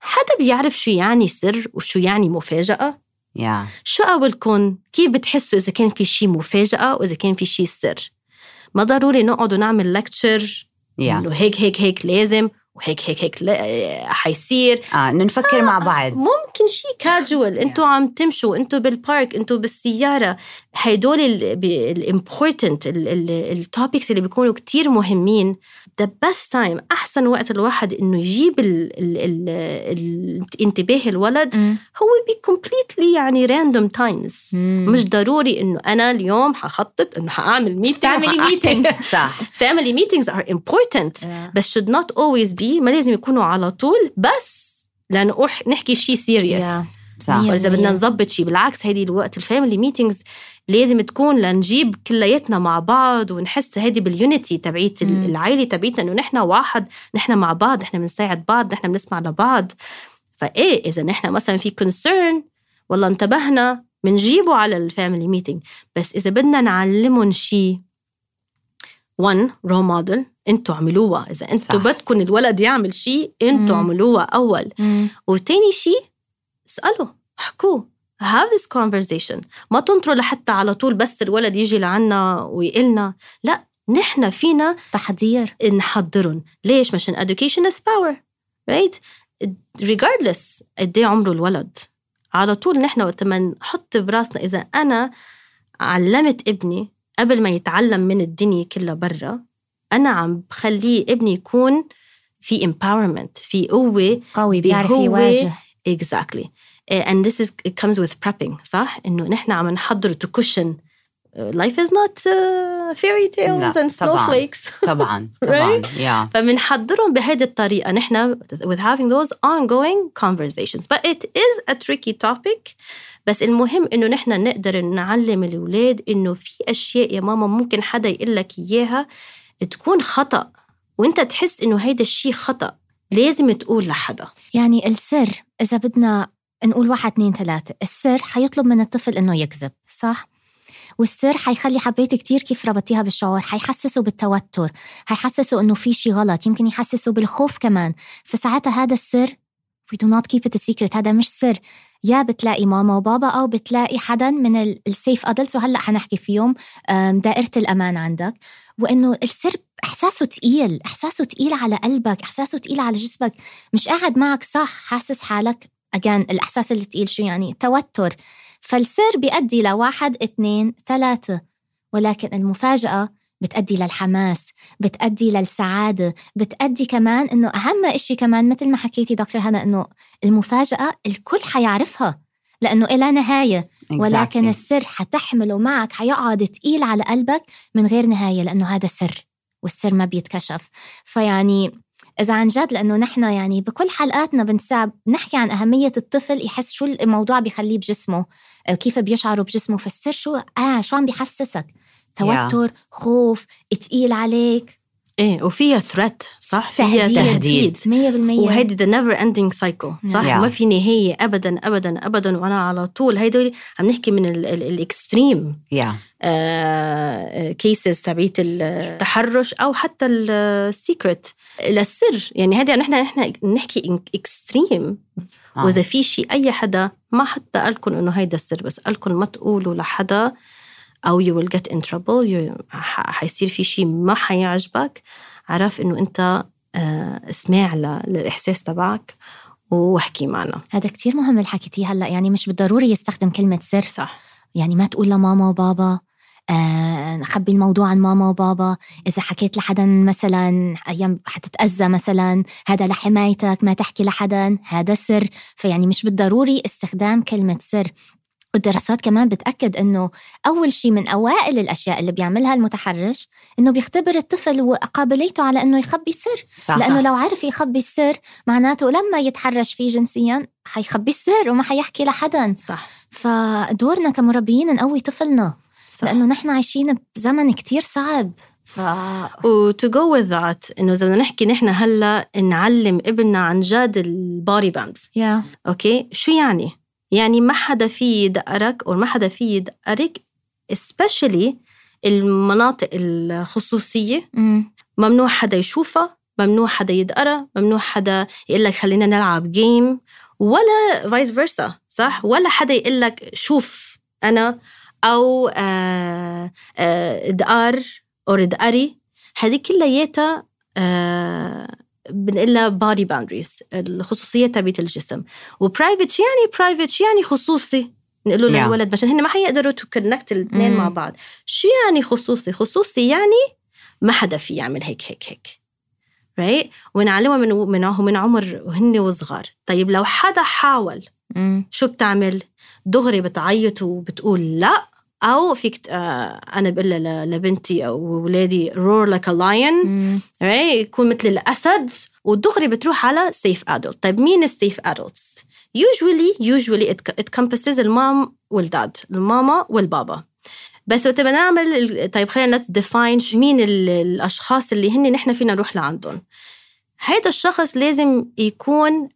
حدا بيعرف شو يعني سر وشو يعني مفاجأة؟ Yeah شو قولكم كيف بتحسوا إذا كان في شي مفاجأة وإذا كان في شي سر؟ ما ضروري نقعد ونعمل lecture yeah إنه هيك هيك هيك لازم. وهيك هيك هيك لا- حيصير. آه إنه نفكر مع بعض. ممكن شيء كاجوال أنتوا عم تمشوا أنتوا بال park أنتوا بالسيارة. هدول ال important ال topics اللي بيكونوا كتير مهمين. The best time أحسن وقت الواحد إنه يجيب ال ال ال ال انتباه الولد مم. هو بي completely يعني random times. مم. مش ضروري إنه أنا اليوم حخطط إنه حأعمل meeting تعملي meeting صح family meetings are important. بس should not always be ما لازم يكونوا على طول بس لنروح نحكي شيء serious yeah. صح واذا بالمية. بدنا نظبط شيء بالعكس هيدي الوقت ال family meetings لازم تكون لنجيب كلياتنا مع بعض ونحس هيدي بال unity تبعيت. العائلة تبعيتنا إنه نحن واحد نحن مع بعض نحن بنساعد بعض نحن بنسمع لبعض فايه إذا نحن مثلا في concern والله انتبهنا بنجيبه على ال family meeting بس إذا بدنا نعلمهم شيء one role model أنتوا عملوها إذا أنتوا. بدكم الولد يعمل شيء أنتوا مم. عملوها أول. مم. وتاني شيء اسألوا احكوا have this conversation. ما تنطروا لحتى على طول بس الولد يجي لعنا ويقلنا. لا نحن فينا تحضير. نحضرهم. ليش؟ مشان education is power right regardless قد إيه عمره الولد. على طول نحن وقت ما نحط براسنا إذا أنا علمت ابني قبل ما يتعلم من الدنيا كلها برا أنا عم بخليه ابني يكون في empowerment في قوة قوي بيعرف يواجه. Exactly. Uh, and this is it comes with prepping صح؟ إنه نحن عم نحضر to cushion. Uh, life is not uh, fairy tales لا، and طبعاً. snowflakes. طبعا طبعا يا فبنحضرهم بهيدي الطريقة. نحن with having those ongoing conversations. But it is a tricky topic. بس المهم إنه نحن نقدر نعلم الأولاد إنه في أشياء يا ماما ممكن حدا يقول لك إياها تكون خطأ وأنت تحس إنه هيدا الشيء خطأ لازم تقول لحدا. يعني السر إذا بدنا نقول واحد اتنين تلاتة السر حيطلب من الطفل إنه يكذب صح؟ والسر حيخلي حبيت كتير كيف ربطيها بالشعور حيحسسه بالتوتر حيحسسه إنه في شي غلط يمكن يحسسه بالخوف كمان. فساعتها هذا السر we do not keep it a secret هذا مش سر. يا بتلاقي ماما وبابا أو بتلاقي حدا من السيف أدلتس وهلأ حنحكي فيهم أم، دائرة الأمان عندك. وإنه السر إحساسه تقيل إحساسه تقيل على قلبك إحساسه تقيل على جسمك. مش قاعد معك صح حاسس حالك. أجان الإحساس اللي تقيل شو يعني؟ توتر. فالسر بيؤدي لواحد اتنين ثلاثة. ولكن المفاجأة بتأدي للحماس بتأدي للسعادة بتأدي كمان إنه أهم إشي كمان مثل ما حكيتي دكتور هنا إنه المفاجأة الكل حيعرفها. لأنه إلى نهاية. ولكن Exactly. السر حتحمله معك حيقعد تقيل على قلبك من غير نهاية لأنه هذا سر والسر ما بيتكشف. فيعني إذا عن جد لأنه نحن يعني بكل حلقاتنا بنساب نحكي عن أهمية الطفل يحس شو الموضوع بيخليه بجسمه. آه، كيف بيشعروا بجسمه فالسر شو؟ آه شو عم بيحسسك؟ توتر خوف تقيل عليك. إيه وفيها threat صح؟ فيها تهديد. تهديد. 100% وهيدي the never ending cycle صح؟ Yeah. ما في نهاية ابدا ابدا ابدا. وأنا على طول هيدول عم نحكي من ال extreme yeah cases تبعيت التحرش أو حتى ال secret للسر. يعني هذه نحن نحن نحكي extreme آه. وإذا في شيء أي حدا ما حتى قال لكم إنه هيدا السر بس قال لكم ما تقولوا لحدا أو you will get in trouble. حيصير في شيء ما حيعجبك. عرف إنه أنت آه، اسمع ل- للإحساس تبعك واحكي معنا. هذا كتير مهم اللي حكيتيه هلأ. يعني مش بالضروري يستخدم كلمة سر. صح. يعني ما تقول لماما وبابا آه خبي الموضوع عن ماما وبابا. إذا حكيت لحدا مثلا أيام حتتأذى مثلا هذا لحمايتك ما تحكي لحدا هذا سر. فيعني مش بالضروري استخدام كلمة سر. والدراسات كمان بتأكد إنه أول شيء من أوائل الأشياء اللي بيعملها المتحرش إنه بيختبر الطفل وقابليته على إنه يخبي سر. صح لأنه صح. لو عرف يخبي السر معناته لما يتحرش فيه جنسيا حيخبي السر وما حيحكي لحدا. صح. فدورنا كمربيين نقوي طفلنا صح. لأنه نحن عايشين بزمن كتير صعب. ف و to go with that إنه إذا بدنا نحكي نحن هلأ نعلم ابننا عن جد ال body boundaries okay؟ شو يعني؟ يعني ما حدا في يدقرك أو ما حدا في يدقرك especially المناطق الخصوصية. ممنوع حدا يشوفها ممنوع حدا يدقرها ممنوع حدا يقول لك خلينا نلعب game ولا vice versa صح؟ ولا حدا يقول لك شوف أنا أو آه آه دقار أو دقري. هذه كلياتها آه بنقلها body boundaries الخصوصية تبعت الجسم. و private شو يعني private شو يعني خصوصي. نقول له Yeah. للولد عشان هن ما حيقدروا to connect الاثنين مم. مع بعض. شو يعني خصوصي؟ خصوصي يعني ما حدا في يعمل هيك هيك هيك. right ونعلمها من من من عمر وهن وصغار. طيب لو حدا حاول أمم. شو بتعمل؟ دغري بتعيط وبتقول لا. أو فيك آه، أنا بقول لبنتي أو ولادي lion أمم. right? يكون مثل الأسد ودغري بتروح على safe adult. طيب مين السيف adults usually usually it, it encompasses المام والداد الماما والبابا. بس وقت نعمل طيب خلينا let's define مين ال- الأشخاص اللي هن نحن فينا نروح لعندهم. هيدا الشخص لازم يكون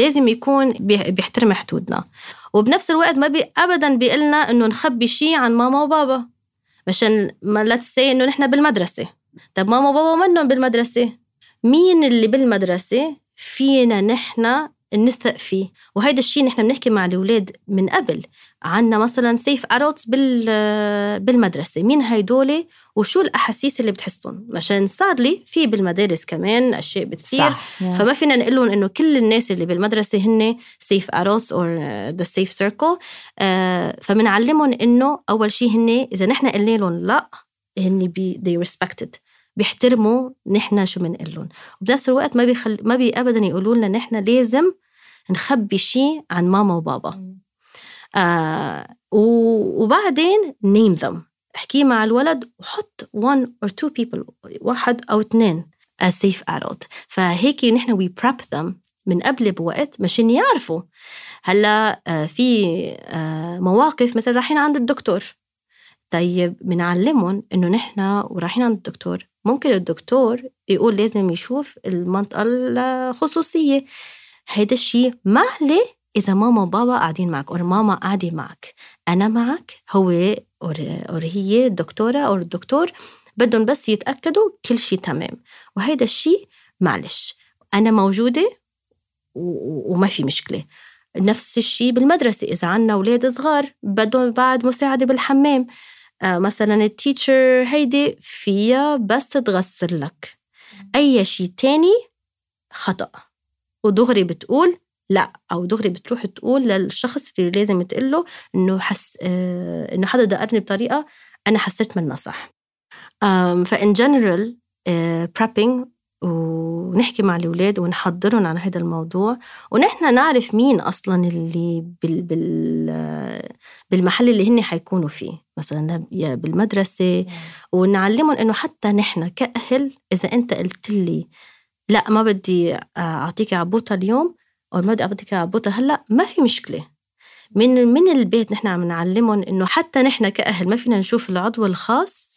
لازم يكون بي- بيحترم حدودنا. وبنفس الوقت ما بي ابدا بيقلنا إنه نخبي شيء عن ماما وبابا مشان ما لا تسي إنه نحن بالمدرسة. طب ماما وبابا منهم بالمدرسة؟ مين اللي بالمدرسة فينا نحن نثق فيه؟ وهيدا الشيء نحن بنحكي مع الأولاد من قبل. عنا مثلا safe adults بال بالمدرسة. مين هيدول وشو الأحاسيس اللي بتحسهم؟ عشان سادلي في بالمدارس كمان أشياء بتصير. صح يا. فما فينا نقول لهم إنه كل الناس اللي بالمدرسة هن safe adults or uh, the safe circle. uh, فبنعلمهم إنه أول شيء هن إذا نحن قلنا لهم لا هن بي they respected. بيحترموا نحن شو بنقول لهم. وبنفس الوقت ما بيخل ما بي ابدا يقولوا لنا نحن لازم نخبي شيء عن ماما وبابا. آه وبعدين name them. احكي مع الولد وحط one or two people واحد أو اثنين a safe adult. فهيك نحن we prep them من قبل بوقت مشان يعرفوا. هلا آه، في آه، مواقف مثل رايحين عند الدكتور. طيب بنعلمهم إنه نحن ورايحين عند الدكتور. ممكن الدكتور يقول لازم يشوف المنطقة الخصوصية. هيدا الشيء مهلي إذا ماما وبابا قاعدين معك أو ماما قاعدة معك أنا معك هو أو هي الدكتورة أو الدكتور بدهم بس يتأكدوا كل شيء تمام. وهيدا الشيء معلش أنا موجودة وما في مشكلة. نفس الشيء بالمدرسة إذا عنا أولاد صغار بدهم بعد مساعدة بالحمام. آه مثلا التيتشر هيدي فيها بس تغسل لك. أي شيء تاني خطأ. ودغري بتقول لا أو دغري بتروح تقول للشخص اللي لازم تقول له إنه حس آه إنه حدا دقرني بطريقة أنا حسيت منها صح. ف in general prepping ونحكي مع الأولاد ونحضرهم على هذا الموضوع ونحن نعرف مين أصلا اللي بال بال بالمحل اللي هن حيكونوا فيه. مثلا بالمدرسة ونعلمهم إنه حتى نحن كأهل إذا أنت قلت لي لا ما بدي أعطيك عبوطة اليوم ما بدي أعطيك عبوطة هلأ ما في مشكلة. من من البيت نحن عم نعلمهم إنه حتى نحن كأهل ما فينا نشوف العضو الخاص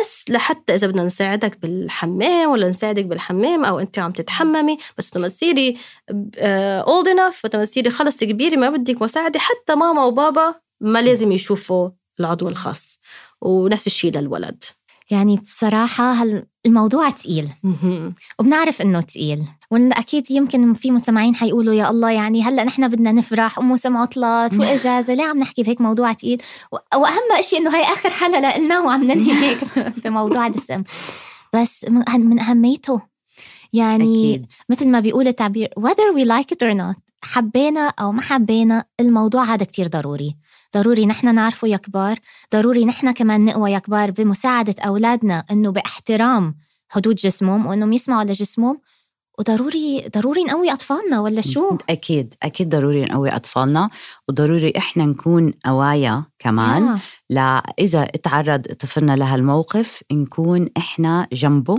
بس لحتى إذا بدنا نساعدك بالحمام ولا نساعدك بالحمام أو أنت عم تتحممي بس لما تصيري اولد انف لما تصيري خلص كبيرة ما بدك مساعدة حتى ماما وبابا ما لازم يشوفوا العضو الخاص. ونفس الشيء للولد. يعني بصراحة الموضوع تقيل. وبنعرف إنه تقيل. وأكيد يمكن في مستمعين حيقولوا يا الله يعني هلأ نحن بدنا نفرح وموسم عطلات وإجازة ليه عم نحكي بهيك موضوع تقيل؟ وأهم شيء إنه هي آخر حلقة لنا وعم ننهي هيك بموضوع دسم. بس من أهميته. يعني أكيد. مثل ما بيقول التعبير whether we like it or not حبينا أو ما حبينا الموضوع هذا كتير ضروري. ضروري نحن نعرفه يا كبار ضروري نحن كمان نقوى يا كبار بمساعدة أولادنا إنه باحترام حدود جسمهم وإنهم يسمعوا لجسمهم وضروري ضروري نقوي أطفالنا ولا شو؟ أكيد أكيد ضروري نقوي أطفالنا وضروري إحنا نكون قوايا كمان آه. لا إذا تعرض طفلنا لهالموقف نكون إحنا جنبه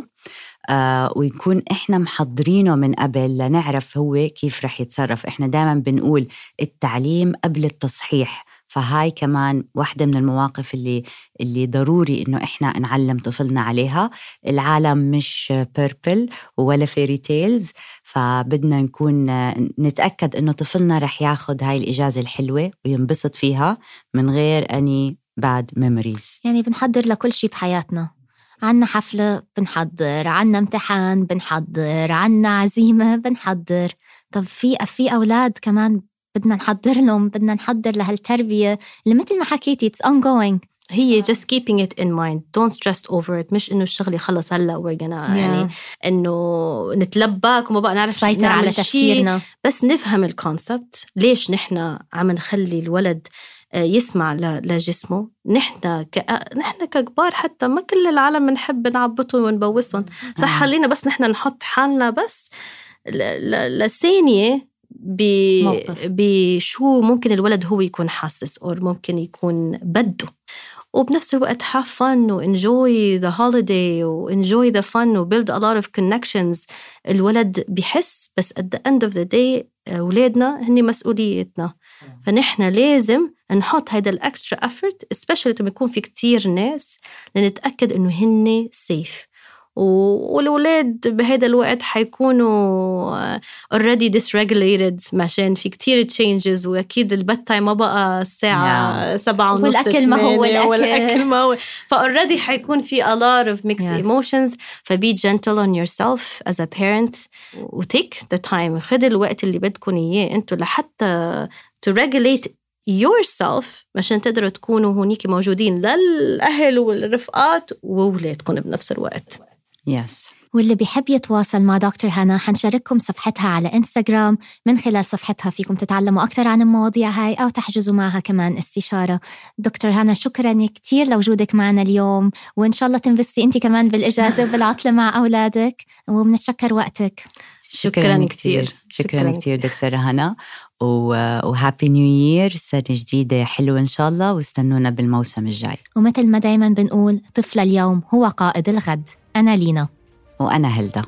آه ويكون إحنا محضرينه من قبل لنعرف هو كيف رح يتصرف إحنا دائما بنقول التعليم قبل التصحيح فهاي كمان واحدة من المواقف اللي اللي ضروري إنه إحنا نعلم طفلنا عليها. العالم مش purple ولا fairy tales فبدنا نكون نتأكد إنه طفلنا رح ياخد هاي الإجازة الحلوة وينبسط فيها من غير any bad memories يعني بنحضر لكل شيء بحياتنا. عنا حفلة بنحضر عنا امتحان بنحضر عنا عزيمة بنحضر. طب في في أولاد كمان بدنا نحضر لهم بدنا نحضر لهالتربية. اللي مثل ما حكيتي it's ongoing. هي just keeping it in mind. Don't stress over it. مش إنه الشغلة خلص هلأ we're gonna yeah. يعني إنه نتلبك وما بقى نعرف سيطر على تفكيرنا. بس نفهم الكونسبت ليش نحن عم نخلي الولد آه، يسمع لجسمه؟ نحن ك... نحن ككبار حتى ما كل العالم بنحب نعبطهم ونبوسهم. صح خلينا بس نحن نحط حالنا بس لثانية بشو ممكن الولد هو يكون حاسس أو ممكن يكون بده. وبنفس الوقت have fun و enjoy the holiday و enjoy the fun و build a lot of connections. الولد بحس بس at the end of the day أولادنا هني مسؤوليتنا. فنحن لازم نحط هيدا الاكسترا effort especially لما يكون في كتير ناس لنتأكد إنه هن safe. والولاد بهذا الوقت حيكونوا already dysregulated مشان في كتير changes وأكيد ال bedtime ما بقى الساعة yeah. سبعة ونص والأكل ما هو الأكل. والأكل ما هو. ف already حيكون في a lot of mixed yes. emotions. ف be gentle on yourself as a parent و take the time. خد الوقت اللي بدكم إياه. أنتم لحتى to regulate yourself عشان تقدروا تكونوا هونيك موجودين للأهل والرفقات وولادكم بنفس الوقت. يس yes. واللي بيحب يتواصل مع دكتور هنا حنشارككم صفحتها على إنستغرام. من خلال صفحتها فيكم تتعلموا أكثر عن المواضيع هاي أو تحجزوا معها كمان استشارة. دكتور هنا شكرا كثير لوجودك معنا اليوم وإن شاء الله تنبسطي أنت كمان بالإجازة وبالعطلة مع أولادك وبنتشكر وقتك. شكراً كتير. شكرا, شكراً. كتير دكتورة هنا. وهابي نيو يير سنة جديدة حلوة إن شاء الله واستنونا بالموسم الجاي. ومثل ما دايما بنقول طفل اليوم هو قائد الغد. أنا لينا. وأنا هلدا.